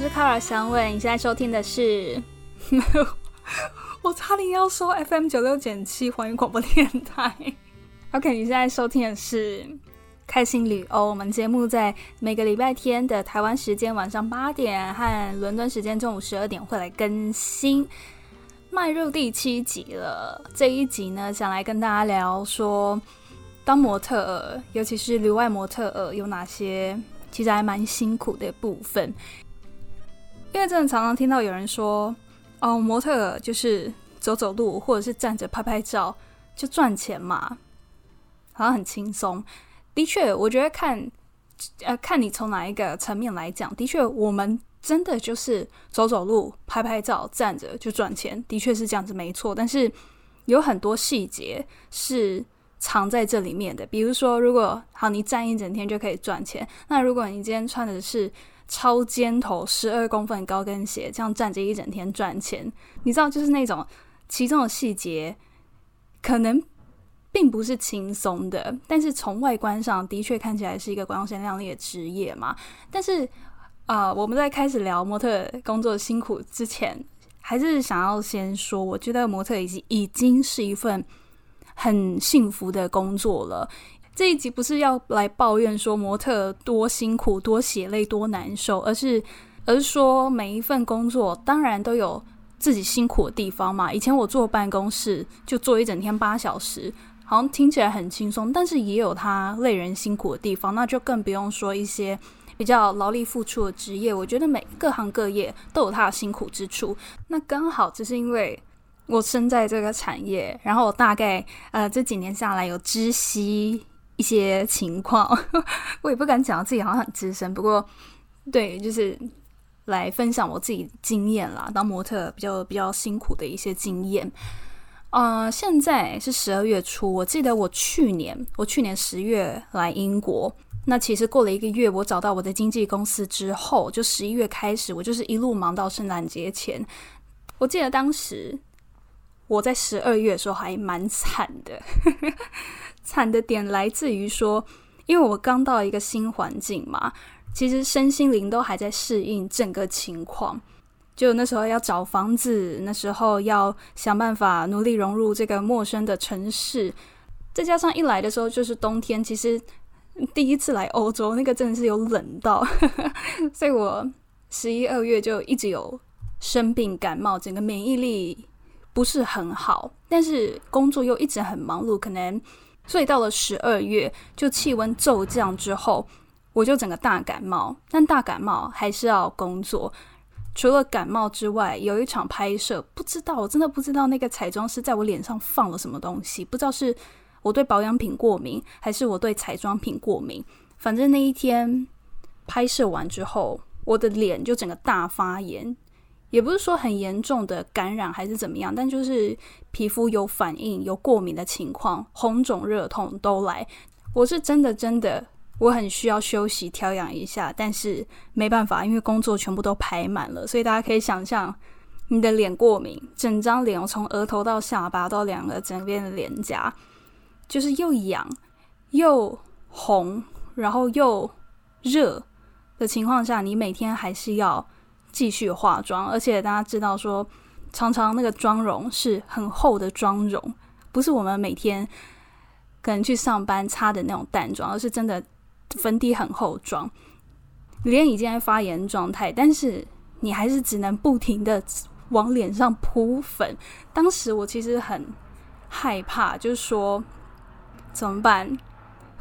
是卡尔香问，你现在收听的是，我差点要说 FM 九六减七环宇广播电台。OK，你现在收听的是开心旅欧，我们节目在每个礼拜天的台湾时间晚上八点和伦敦时间中午十二点会来更新，迈入第七集了。这一集呢，想来跟大家聊说，当模特儿，尤其是旅外模特儿，有哪些其实还蛮辛苦的部分。因为真的常常听到有人说，哦，模特就是走走路或者是站着拍拍照就赚钱嘛，好像很轻松。的确，我觉得看，呃，看你从哪一个层面来讲，的确，我们真的就是走走路、拍拍照、站着就赚钱，的确是这样子，没错。但是有很多细节是藏在这里面的，比如说，如果好，你站一整天就可以赚钱，那如果你今天穿的是。超尖头十二公分高跟鞋，这样站着一整天赚钱，你知道，就是那种其中的细节，可能并不是轻松的，但是从外观上的确看起来是一个光鲜亮丽的职业嘛。但是啊，我们在开始聊模特工作辛苦之前，还是想要先说，我觉得模特已经已经是一份很幸福的工作了。这一集不是要来抱怨说模特多辛苦、多血泪、多难受，而是而是说每一份工作当然都有自己辛苦的地方嘛。以前我坐办公室就坐一整天八小时，好像听起来很轻松，但是也有它累人辛苦的地方。那就更不用说一些比较劳力付出的职业，我觉得每各行各业都有它的辛苦之处。那刚好只是因为我身在这个产业，然后我大概呃这几年下来有知悉。一些情况，我也不敢讲自己好像很资深，不过对，就是来分享我自己经验啦。当模特比较比较辛苦的一些经验。呃，现在是十二月初，我记得我去年，我去年十月来英国，那其实过了一个月，我找到我的经纪公司之后，就十一月开始，我就是一路忙到圣诞节前。我记得当时我在十二月的时候还蛮惨的。惨的点来自于说，因为我刚到一个新环境嘛，其实身心灵都还在适应整个情况。就那时候要找房子，那时候要想办法努力融入这个陌生的城市，再加上一来的时候就是冬天，其实第一次来欧洲，那个真的是有冷到，所以我十一二月就一直有生病感冒，整个免疫力不是很好，但是工作又一直很忙碌，可能。所以到了十二月，就气温骤降之后，我就整个大感冒。但大感冒还是要工作。除了感冒之外，有一场拍摄，不知道我真的不知道那个彩妆师在我脸上放了什么东西，不知道是我对保养品过敏，还是我对彩妆品过敏。反正那一天拍摄完之后，我的脸就整个大发炎。也不是说很严重的感染还是怎么样，但就是皮肤有反应、有过敏的情况，红肿、热痛都来。我是真的真的，我很需要休息调养一下，但是没办法，因为工作全部都排满了。所以大家可以想象，你的脸过敏，整张脸从额头到下巴到两个整边的脸颊，就是又痒又红，然后又热的情况下，你每天还是要。继续化妆，而且大家知道说，常常那个妆容是很厚的妆容，不是我们每天可能去上班擦的那种淡妆，而是真的粉底很厚妆，脸已经在发炎状态，但是你还是只能不停的往脸上扑粉。当时我其实很害怕，就是说怎么办？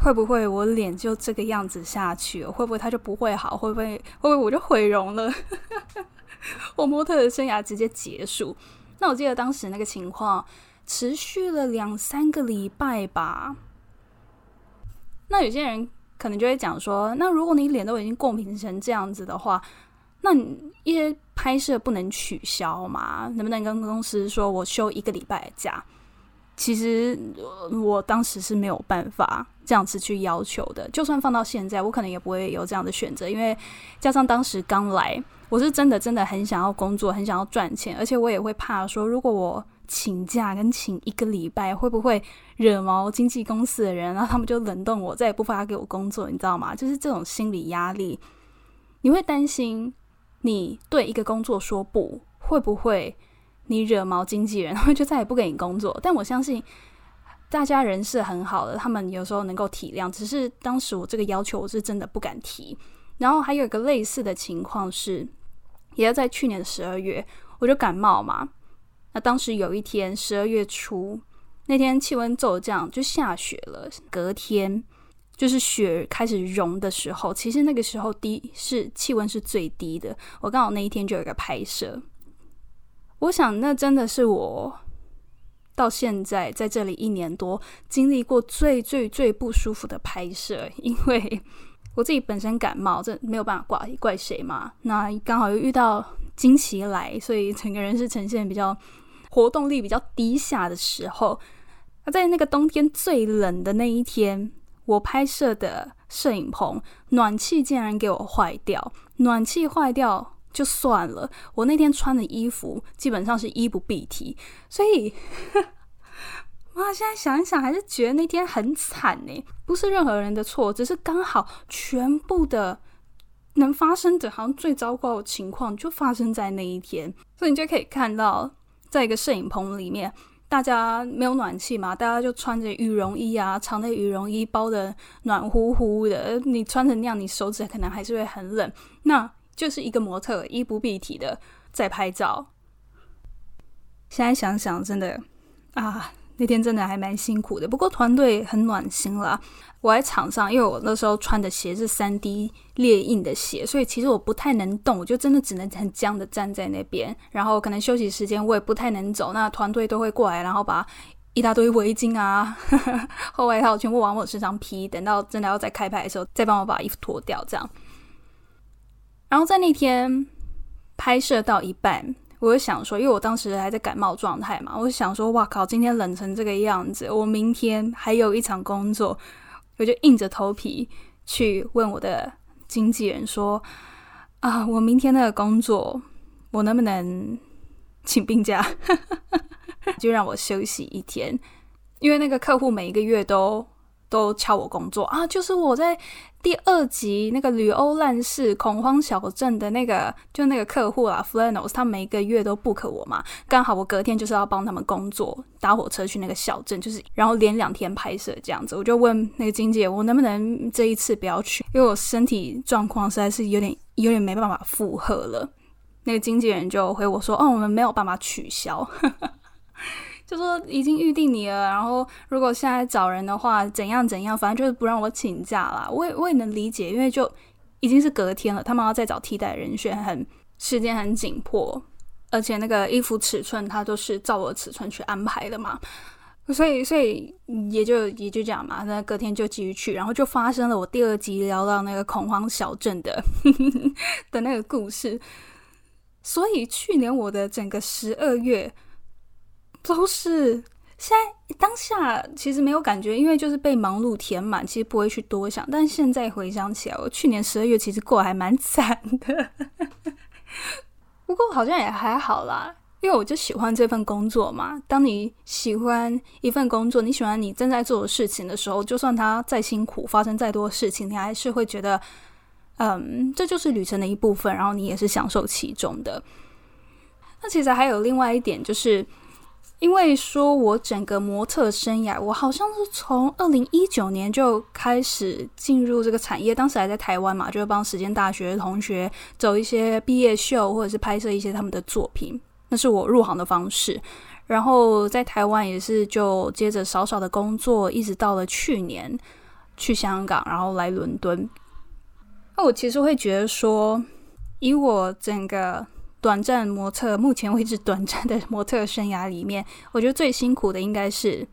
会不会我脸就这个样子下去？会不会它就不会好？会不会会不会我就毁容了？我模特的生涯直接结束？那我记得当时那个情况持续了两三个礼拜吧。那有些人可能就会讲说：那如果你脸都已经过敏成这样子的话，那你一些拍摄不能取消吗？能不能跟公司说我休一个礼拜的假？其实我当时是没有办法这样子去要求的，就算放到现在，我可能也不会有这样的选择，因为加上当时刚来，我是真的真的很想要工作，很想要赚钱，而且我也会怕说，如果我请假跟请一个礼拜，会不会惹毛经纪公司的人，然后他们就冷冻我，再也不发给我工作，你知道吗？就是这种心理压力，你会担心你对一个工作说不，会不会你惹毛经纪人，他 们就再也不给你工作？但我相信大家人是很好的，他们有时候能够体谅。只是当时我这个要求，我是真的不敢提。然后还有一个类似的情况是，也要在去年十二月，我就感冒嘛。那当时有一天十二月初那天气温骤降，就下雪了。隔天就是雪开始融的时候，其实那个时候低是气温是最低的。我刚好那一天就有一个拍摄，我想那真的是我到现在在这里一年多经历过最最最不舒服的拍摄，因为。我自己本身感冒，这没有办法怪怪谁嘛。那刚好又遇到惊奇来，所以整个人是呈现比较活动力比较低下的时候。那在那个冬天最冷的那一天，我拍摄的摄影棚暖气竟然给我坏掉。暖气坏掉就算了，我那天穿的衣服基本上是衣不蔽体，所以。哇！现在想一想，还是觉得那天很惨呢。不是任何人的错，只是刚好全部的能发生的，好像最糟糕的情况就发生在那一天。所以你就可以看到，在一个摄影棚里面，大家没有暖气嘛，大家就穿着羽绒衣啊，长的羽绒衣包的暖乎乎的。你穿成那样，你手指可能还是会很冷。那就是一个模特衣不蔽体的在拍照。现在想想，真的啊。那天真的还蛮辛苦的，不过团队很暖心啦。我在场上，因为我那时候穿的鞋是三 D 列印的鞋，所以其实我不太能动，我就真的只能很僵的站在那边。然后可能休息时间我也不太能走，那团队都会过来，然后把一大堆围巾啊、厚外套全部往我身上披，等到真的要再开拍的时候，再帮我把衣服脱掉，这样。然后在那天拍摄到一半。我就想说，因为我当时还在感冒状态嘛，我就想说，哇靠，今天冷成这个样子，我明天还有一场工作，我就硬着头皮去问我的经纪人说，啊，我明天那个工作，我能不能请病假，就让我休息一天，因为那个客户每一个月都。都敲我工作啊，就是我在第二集那个旅欧烂事恐慌小镇的那个，就那个客户啊，Flanos，他每个月都 book 我嘛，刚好我隔天就是要帮他们工作，搭火车去那个小镇，就是然后连两天拍摄这样子，我就问那个经纪人，我能不能这一次不要去，因为我身体状况实在是有点有点没办法负荷了。那个经纪人就回我说，哦，我们没有办法取消。就说已经预定你了，然后如果现在找人的话，怎样怎样，反正就是不让我请假啦。我也我也能理解，因为就已经是隔天了，他们要再找替代人选，很时间很紧迫，而且那个衣服尺寸他都是照我尺寸去安排的嘛，所以所以也就也就这样嘛。那隔天就继续去，然后就发生了我第二集聊到那个恐慌小镇的 的那个故事。所以去年我的整个十二月。都是现在当下其实没有感觉，因为就是被忙碌填满，其实不会去多想。但现在回想起来，我去年十二月其实过得还蛮惨的。不过好像也还好啦，因为我就喜欢这份工作嘛。当你喜欢一份工作，你喜欢你正在做的事情的时候，就算它再辛苦，发生再多事情，你还是会觉得，嗯，这就是旅程的一部分，然后你也是享受其中的。那其实还有另外一点就是。因为说，我整个模特生涯，我好像是从二零一九年就开始进入这个产业，当时还在台湾嘛，就是帮时间大学的同学走一些毕业秀，或者是拍摄一些他们的作品，那是我入行的方式。然后在台湾也是就接着少少的工作，一直到了去年去香港，然后来伦敦。那我其实会觉得说，以我整个。短暂模特，目前为止短暂的模特生涯里面，我觉得最辛苦的应该是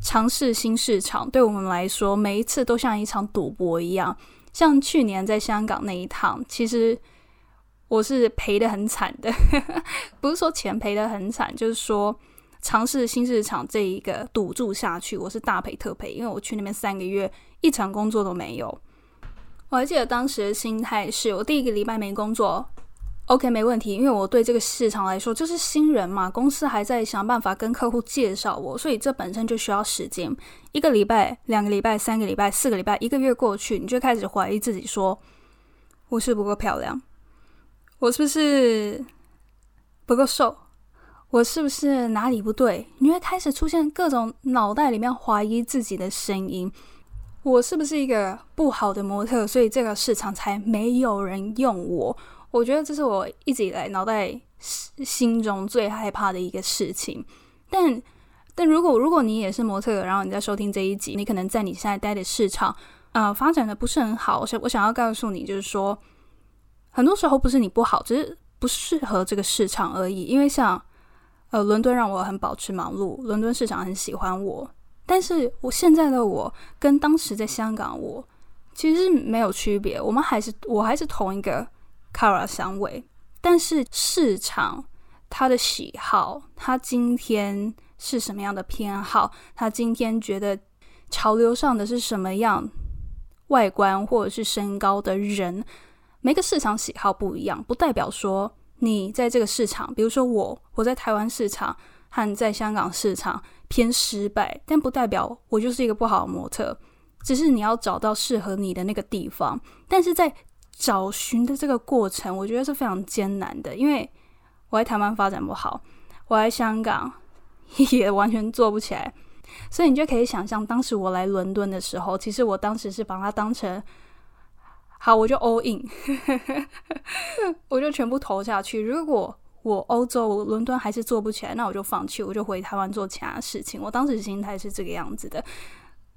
尝试新市场。对我们来说，每一次都像一场赌博一样。像去年在香港那一趟，其实我是赔的很惨的，不是说钱赔的很惨，就是说尝试新市场这一个赌注下去，我是大赔特赔。因为我去那边三个月，一场工作都没有。我还记得当时的心态是，我第一个礼拜没工作。OK，没问题，因为我对这个市场来说就是新人嘛，公司还在想办法跟客户介绍我，所以这本身就需要时间。一个礼拜、两个礼拜、三个礼拜、四个礼拜、一个月过去，你就开始怀疑自己，说我是不够漂亮，我是不是不够瘦？我是不是哪里不对？你会开始出现各种脑袋里面怀疑自己的声音。我是不是一个不好的模特？所以这个市场才没有人用我。我觉得这是我一直以来脑袋心中最害怕的一个事情。但但如果如果你也是模特，然后你在收听这一集，你可能在你现在待的市场，呃，发展的不是很好。所以我想要告诉你，就是说，很多时候不是你不好，只是不适合这个市场而已。因为像呃，伦敦让我很保持忙碌，伦敦市场很喜欢我，但是我现在的我跟当时在香港我其实没有区别，我们还是我还是同一个 Kara 香味，但是市场他的喜好，他今天是什么样的偏好，他今天觉得潮流上的是什么样外观或者是身高的人，每个市场喜好不一样，不代表说。你在这个市场，比如说我，我在台湾市场和在香港市场偏失败，但不代表我就是一个不好的模特，只是你要找到适合你的那个地方。但是在找寻的这个过程，我觉得是非常艰难的，因为我在台湾发展不好，我在香港 也完全做不起来，所以你就可以想象，当时我来伦敦的时候，其实我当时是把它当成。好，我就 all in，我就全部投下去。如果我欧洲伦敦还是做不起来，那我就放弃，我就回台湾做其他事情。我当时心态是这个样子的，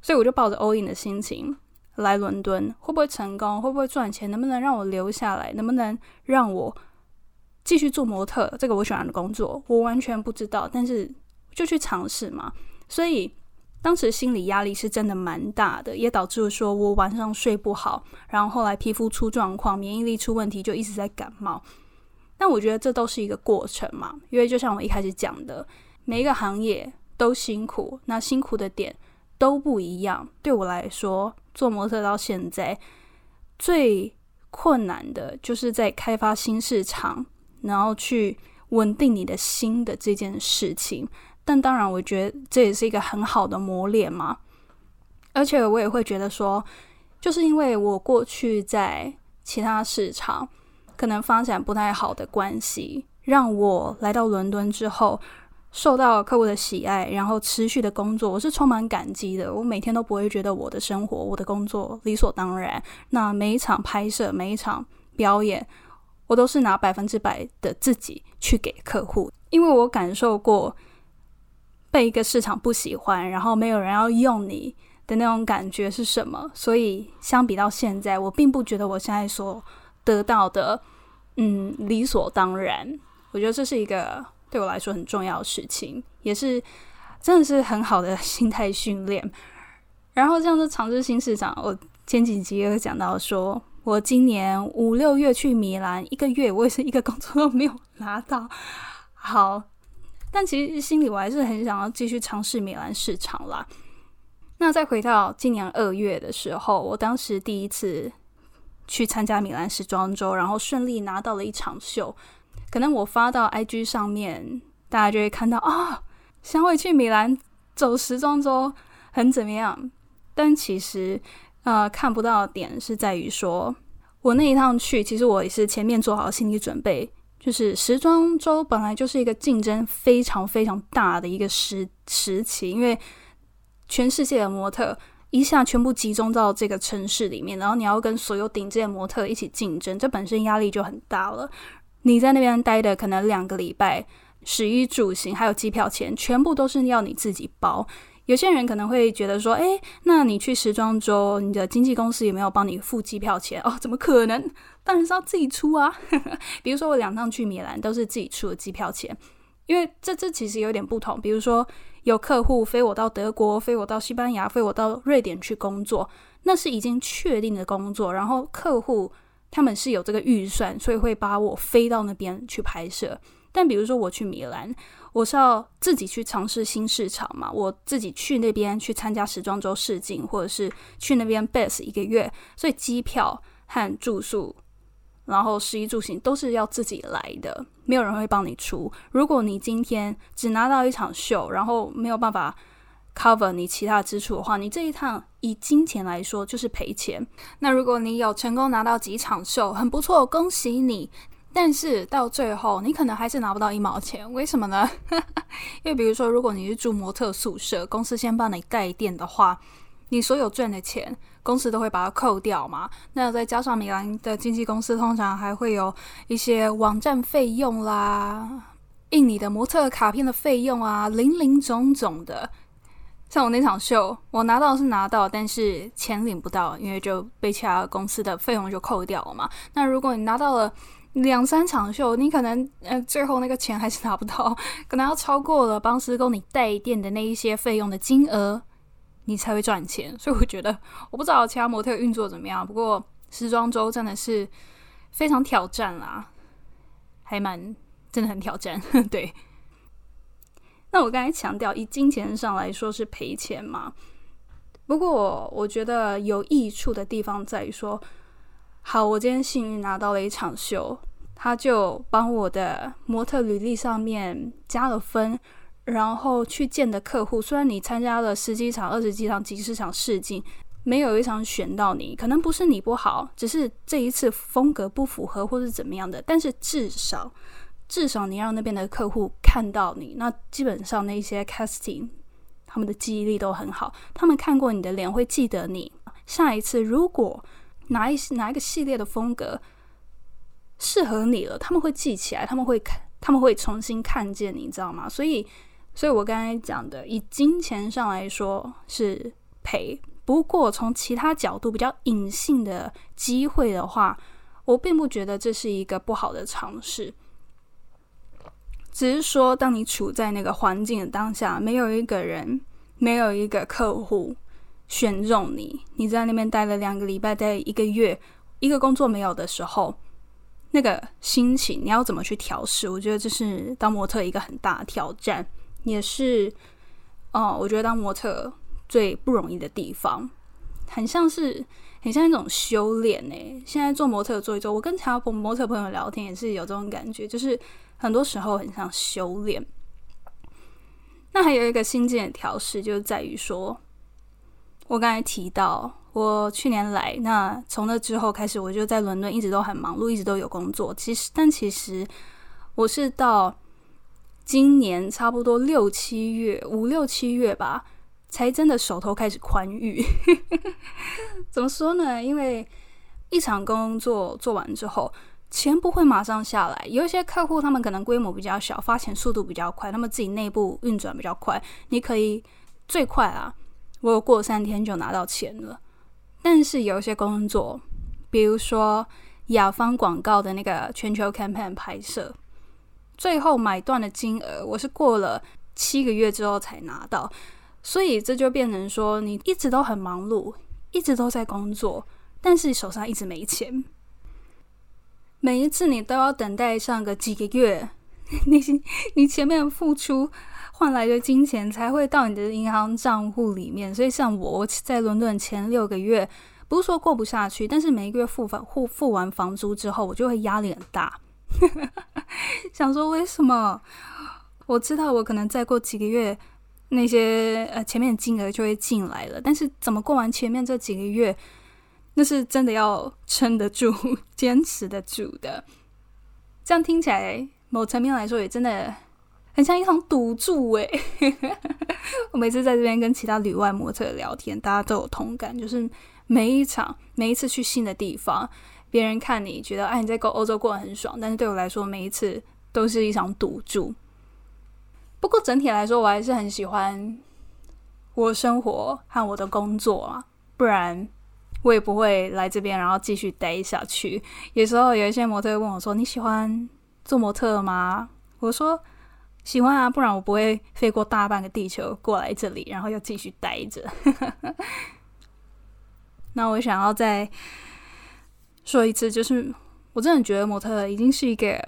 所以我就抱着 all in 的心情来伦敦。会不会成功？会不会赚钱？能不能让我留下来？能不能让我继续做模特？这个我喜欢的工作，我完全不知道，但是就去尝试嘛。所以。当时心理压力是真的蛮大的，也导致说我晚上睡不好，然后后来皮肤出状况，免疫力出问题，就一直在感冒。但我觉得这都是一个过程嘛，因为就像我一开始讲的，每一个行业都辛苦，那辛苦的点都不一样。对我来说，做模特到现在最困难的就是在开发新市场，然后去稳定你的心的这件事情。但当然，我觉得这也是一个很好的磨练嘛。而且我也会觉得说，就是因为我过去在其他市场可能发展不太好的关系，让我来到伦敦之后受到客户的喜爱，然后持续的工作，我是充满感激的。我每天都不会觉得我的生活、我的工作理所当然。那每一场拍摄、每一场表演，我都是拿百分之百的自己去给客户，因为我感受过。被一个市场不喜欢，然后没有人要用你的那种感觉是什么？所以相比到现在，我并不觉得我现在所得到的，嗯，理所当然。我觉得这是一个对我来说很重要的事情，也是真的是很好的 心态训练。然后像是尝试新市场，我前几集有讲到，说我今年五六月去米兰一个月，我也是一个工作都没有拿到。好。但其实心里我还是很想要继续尝试米兰市场啦。那再回到今年二月的时候，我当时第一次去参加米兰时装周，然后顺利拿到了一场秀。可能我发到 IG 上面，大家就会看到啊，香味去米兰走时装周很怎么样？但其实呃看不到的点是在于说，我那一趟去，其实我也是前面做好心理准备。就是时装周本来就是一个竞争非常非常大的一个时时期，因为全世界的模特一下全部集中到这个城市里面，然后你要跟所有顶尖模特一起竞争，这本身压力就很大了。你在那边待的可能两个礼拜，食衣住行还有机票钱，全部都是要你自己包。有些人可能会觉得说：“诶，那你去时装周，你的经纪公司有没有帮你付机票钱？”哦，怎么可能？当然是要自己出啊！比如说我两趟去米兰都是自己出的机票钱，因为这这其实有点不同。比如说有客户飞我到德国，飞我到西班牙，飞我到瑞典去工作，那是已经确定的工作。然后客户他们是有这个预算，所以会把我飞到那边去拍摄。但比如说我去米兰，我是要自己去尝试新市场嘛，我自己去那边去参加时装周试镜，或者是去那边 base 一个月，所以机票和住宿。然后食衣住行都是要自己来的，没有人会帮你出。如果你今天只拿到一场秀，然后没有办法 cover 你其他支出的话，你这一趟以金钱来说就是赔钱。那如果你有成功拿到几场秀，很不错，恭喜你。但是到最后，你可能还是拿不到一毛钱，为什么呢？因为比如说，如果你是住模特宿舍，公司先帮你带电的话，你所有赚的钱，公司都会把它扣掉嘛。那再加上米兰的经纪公司，通常还会有一些网站费用啦、印你的模特卡片的费用啊，零零总总的。像我那场秀，我拿到是拿到，但是钱领不到，因为就被其他公司的费用就扣掉了嘛。那如果你拿到了，两三场秀，你可能呃最后那个钱还是拿不到，可能要超过了帮施工你带电的那一些费用的金额，你才会赚钱。所以我觉得，我不知道其他模特运作怎么样，不过时装周真的是非常挑战啦，还蛮真的很挑战。对，那我刚才强调，以金钱上来说是赔钱嘛，不过我觉得有益处的地方在于说。好，我今天幸运拿到了一场秀，他就帮我的模特履历上面加了分，然后去见的客户，虽然你参加了十几场、二十几场、几十场试镜，没有一场选到你，可能不是你不好，只是这一次风格不符合或是怎么样的，但是至少至少你让那边的客户看到你，那基本上那些 casting 他们的记忆力都很好，他们看过你的脸会记得你，下一次如果。哪一哪一个系列的风格适合你了？他们会记起来，他们会看，他们会重新看见你，你知道吗？所以，所以我刚才讲的，以金钱上来说是赔，不过从其他角度比较隐性的机会的话，我并不觉得这是一个不好的尝试。只是说，当你处在那个环境的当下，没有一个人，没有一个客户。选中你，你在那边待了两个礼拜，待一个月，一个工作没有的时候，那个心情你要怎么去调试？我觉得这是当模特一个很大的挑战，也是，哦，我觉得当模特最不容易的地方，很像是很像一种修炼呢。现在做模特做一做，我跟其他模特朋友聊天也是有这种感觉，就是很多时候很像修炼。那还有一个心境的调试，就是在于说。我刚才提到，我去年来，那从那之后开始，我就在伦敦一直都很忙碌，一直都有工作。其实，但其实我是到今年差不多六七月、五六七月吧，才真的手头开始宽裕。怎么说呢？因为一场工作做完之后，钱不会马上下来。有一些客户，他们可能规模比较小，发钱速度比较快，他们自己内部运转比较快，你可以最快啊。我过三天就拿到钱了，但是有一些工作，比如说雅芳广告的那个全球 campaign 拍摄，最后买断的金额，我是过了七个月之后才拿到，所以这就变成说，你一直都很忙碌，一直都在工作，但是手上一直没钱，每一次你都要等待上个几个月，你你前面付出。换来的金钱才会到你的银行账户里面，所以像我在伦敦前六个月，不是说过不下去，但是每一个月付房付付完房租之后，我就会压力很大，想说为什么？我知道我可能再过几个月，那些呃前面金额就会进来了，但是怎么过完前面这几个月，那是真的要撑得住、坚持得住的。这样听起来，某层面来说也真的。很像一场赌注诶，我每次在这边跟其他旅外模特聊天，大家都有同感，就是每一场、每一次去新的地方，别人看你觉得哎你在欧欧洲过得很爽，但是对我来说，每一次都是一场赌注。不过整体来说，我还是很喜欢我生活和我的工作啊，不然我也不会来这边，然后继续待下去。有时候有一些模特问我说：“你喜欢做模特吗？”我说。喜欢啊，不然我不会飞过大半个地球过来这里，然后又继续待着。那我想要再说一次，就是我真的觉得模特已经是一个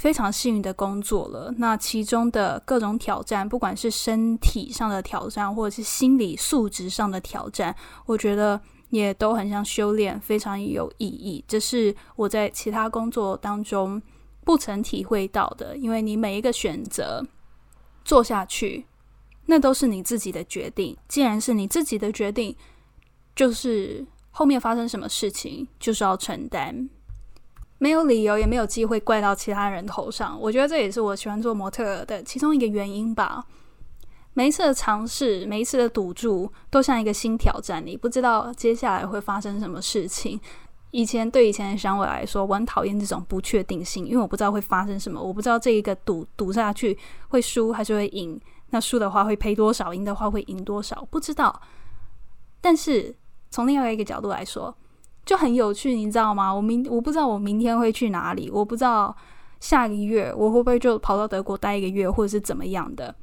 非常幸运的工作了。那其中的各种挑战，不管是身体上的挑战，或者是心理素质上的挑战，我觉得也都很像修炼，非常有意义。这是我在其他工作当中。不曾体会到的，因为你每一个选择做下去，那都是你自己的决定。既然是你自己的决定，就是后面发生什么事情就是要承担。没有理由，也没有机会怪到其他人头上。我觉得这也是我喜欢做模特的其中一个原因吧。每一次的尝试，每一次的赌注，都像一个新挑战，你不知道接下来会发生什么事情。以前对以前的小伟来说，我很讨厌这种不确定性，因为我不知道会发生什么，我不知道这一个赌赌下去会输还是会赢，那输的话会赔多少，赢的话会赢多少，不知道。但是从另外一个角度来说，就很有趣，你知道吗？我明我不知道我明天会去哪里，我不知道下个月我会不会就跑到德国待一个月，或者是怎么样的。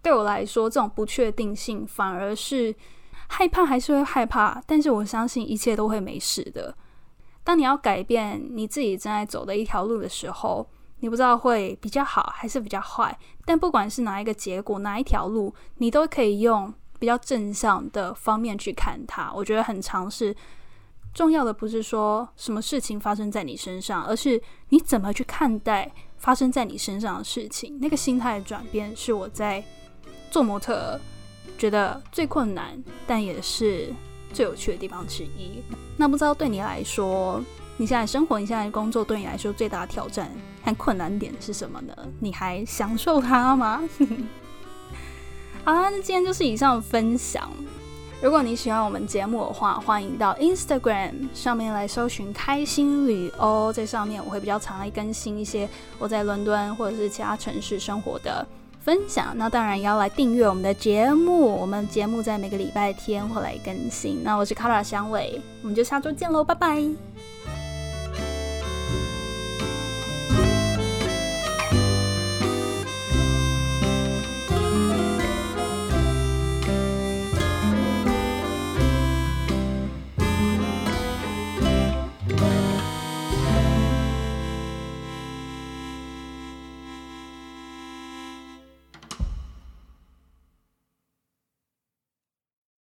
对我来说，这种不确定性反而是害怕，还是会害怕。但是我相信一切都会没事的。当你要改变你自己正在走的一条路的时候，你不知道会比较好还是比较坏。但不管是哪一个结果，哪一条路，你都可以用比较正向的方面去看它。我觉得很尝试。重要的不是说什么事情发生在你身上，而是你怎么去看待发生在你身上的事情。那个心态的转变是我在。做模特觉得最困难，但也是最有趣的地方之一。那不知道对你来说，你现在生活、你现在工作，对你来说最大的挑战和困难点是什么呢？你还享受它吗？好，那今天就是以上分享。如果你喜欢我们节目的话，欢迎到 Instagram 上面来搜寻“开心旅哦”。在上面我会比较常来更新一些我在伦敦或者是其他城市生活的。分享，那当然也要来订阅我们的节目。我们节目在每个礼拜天会来更新。那我是卡拉香伟，我们就下周见喽，拜拜。